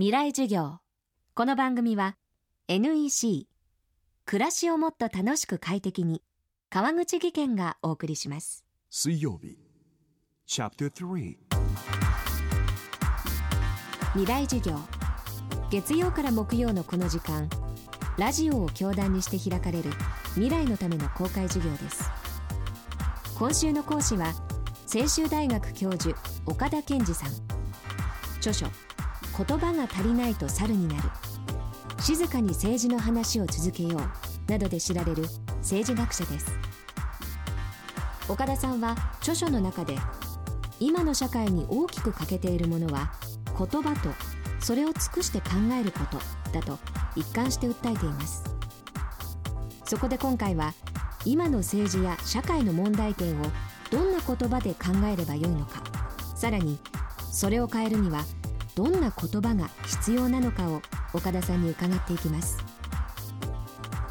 未来授業。この番組は NEC 暮らしをもっと楽しく快適に川口義賢がお送りします。水曜日 Chapter 3未来授業。月曜から木曜のこの時間ラジオを教壇にして開かれる未来のための公開授業です。今週の講師は専修大学教授岡田健二さん。著書言葉が足りないと猿になる。静かに政治の話を続けよう。などで知られる政治学者です。岡田さんは著書の中で今の社会に大きく欠けているものは言葉とそれを尽くして考えることだと一貫して訴えています。そこで今回は今の政治や社会の問題点をどんな言葉で考えればよいのか。さらにそれを変えるにはどんな言葉が必要なのかを岡田さんに伺っていきます。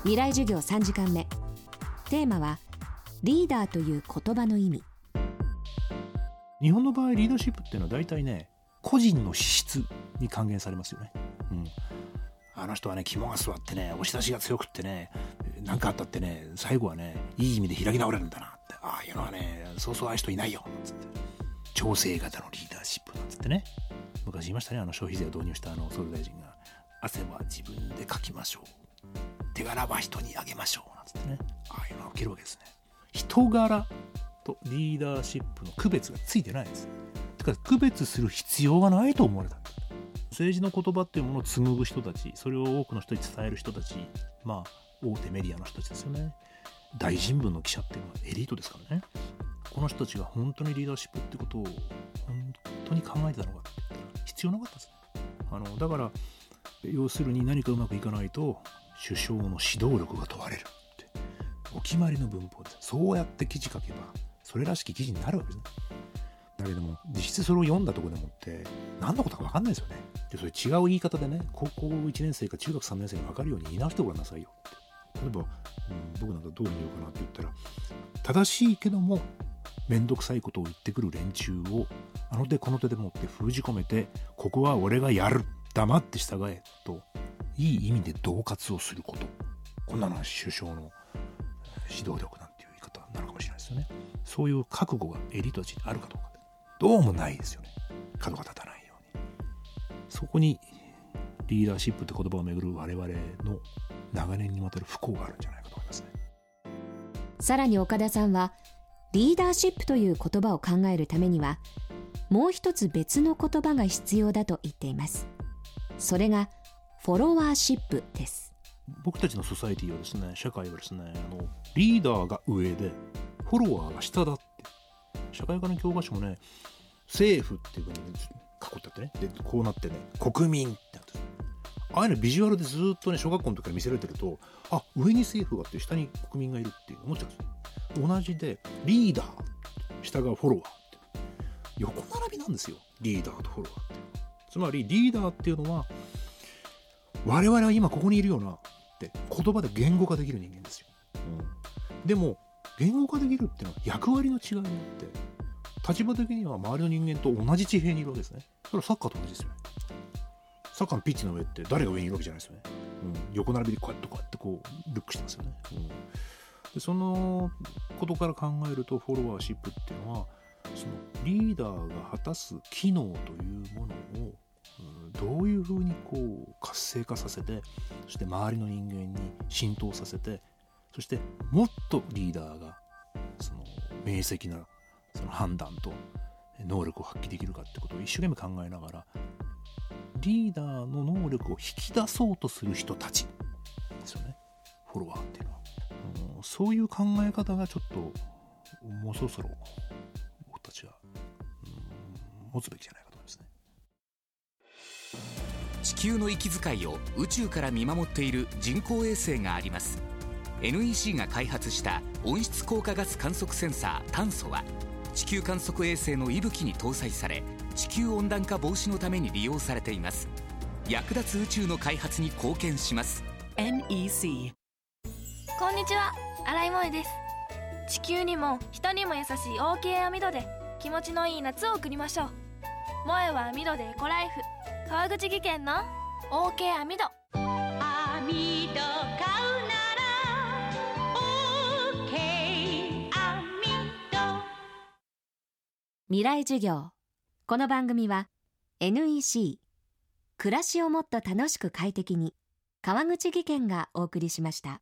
未来授業3時間目。テーマはリーダーという言葉の意味。日本の場合リーダーシップっていうのは大体ね個人の資質に還元されますよね。うん。あの人はね肝が据わってね押し出しが強くってね何かあったってね最後はねいい意味で開き直れるんだなって。ああいうのはねそうそうああいう人いないよ。なんつって。調整型のリーダーシップなんつってね。昔言いましたね。あの消費税を導入したあの総理大臣が汗は自分でかきましょう。手柄は人にあげましょう。なんつってね。ああいうのが起きるわけですね。人柄とリーダーシップの区別がついてないです。だから区別する必要がないと思われた。政治の言葉っていうものを紡ぐ人たちそれを多くの人に伝える人たちまあ大手メディアの人たちですよね。大新聞の記者っていうのはエリートですからね。この人たちが本当にリーダーシップってことを本当に考えてたのか。必要なかったですね。あのだから要するに何かうまくいかないと首相の指導力が問われるって。お決まりの文法ですそうやって記事書けばそれらしき記事になるわけですね。だけども実質それを読んだとこでもって何のことか分かんないですよね。でそれ違う言い方でね高校1年生か中学3年生に分かるように言い直してごらんなさいよって。例えば、うん、僕なんかどう見ようかなって言ったら正しいけども面倒くさいことを言ってくる連中をあの手この手でもって封じ込めてここは俺がやる黙って従えといい意味で恫喝をすることこんなのは首相の指導力なんていう言い方なのかもしれないですよね。そういう覚悟がエリートたちにあるかどうかどうもないですよね。角が立たないように。そこにリーダーシップって言葉をめぐる我々の長年にわたる不幸があるんじゃないかと思いますね。さらに岡田さんはリーダーシップという言葉を考えるためにはもう一つ別の言葉が必要だと言っています。それがフォロワーシップです。僕たちのソサエティはですね社会はですねあのリーダーが上でフォロワーが下だって。社会科の教科書もね政府っていうふうに囲ってあってね。でこうなってね国民ってなってああいうのビジュアルでずっとね小学校の時から見せられてるとあ上に政府があって下に国民がいるって思っちゃうんですよ。同じでリーダー下がフォロワーって横並びなんですよ。リーダーとフォロワー。ってつまりリーダーっていうのは我々は今ここにいるよなって言葉で言語化できる人間ですよ、うん、でも言語化できるっていうのは役割の違いによって立場的には周りの人間と同じ地平にいるわけですね。それはサッカーと同じですよね。サッカーのピッチの上って誰が上にいるわけじゃないですよね、うん、横並びでこうやってこうやってこうルックしてますよね、うん、でそのことから考えるとフォロワーシップっていうのはそのリーダーが果たす機能というものをどういうふうにこう活性化させてそして周りの人間に浸透させてそしてもっとリーダーがその明晰なその判断と能力を発揮できるかってことを一生懸命考えながらリーダーの能力を引き出そうとする人たちですよね。フォロワーっていうのは、そういう考え方がちょっともうそろそろ僕たちは、うん、持つべきじゃないかと思いますね。地球の息遣いを宇宙から見守っている人工衛星があります。NEC が開発した温室効果ガス観測センサー炭素は地球観測衛星の息吹に搭載され地球温暖化防止のために利用されています。役立つ宇宙の開発に貢献します。NEC こんにちは。新井萌です。地球にも人にも優しい OK 網戸で気持ちのいい夏を送りましょう。萌は網戸でエコライフ川口技研の OK 網戸網戸買うなら OK 網戸。未来授業。この番組は NEC 暮らしをもっと楽しく快適に川口技研がお送りしました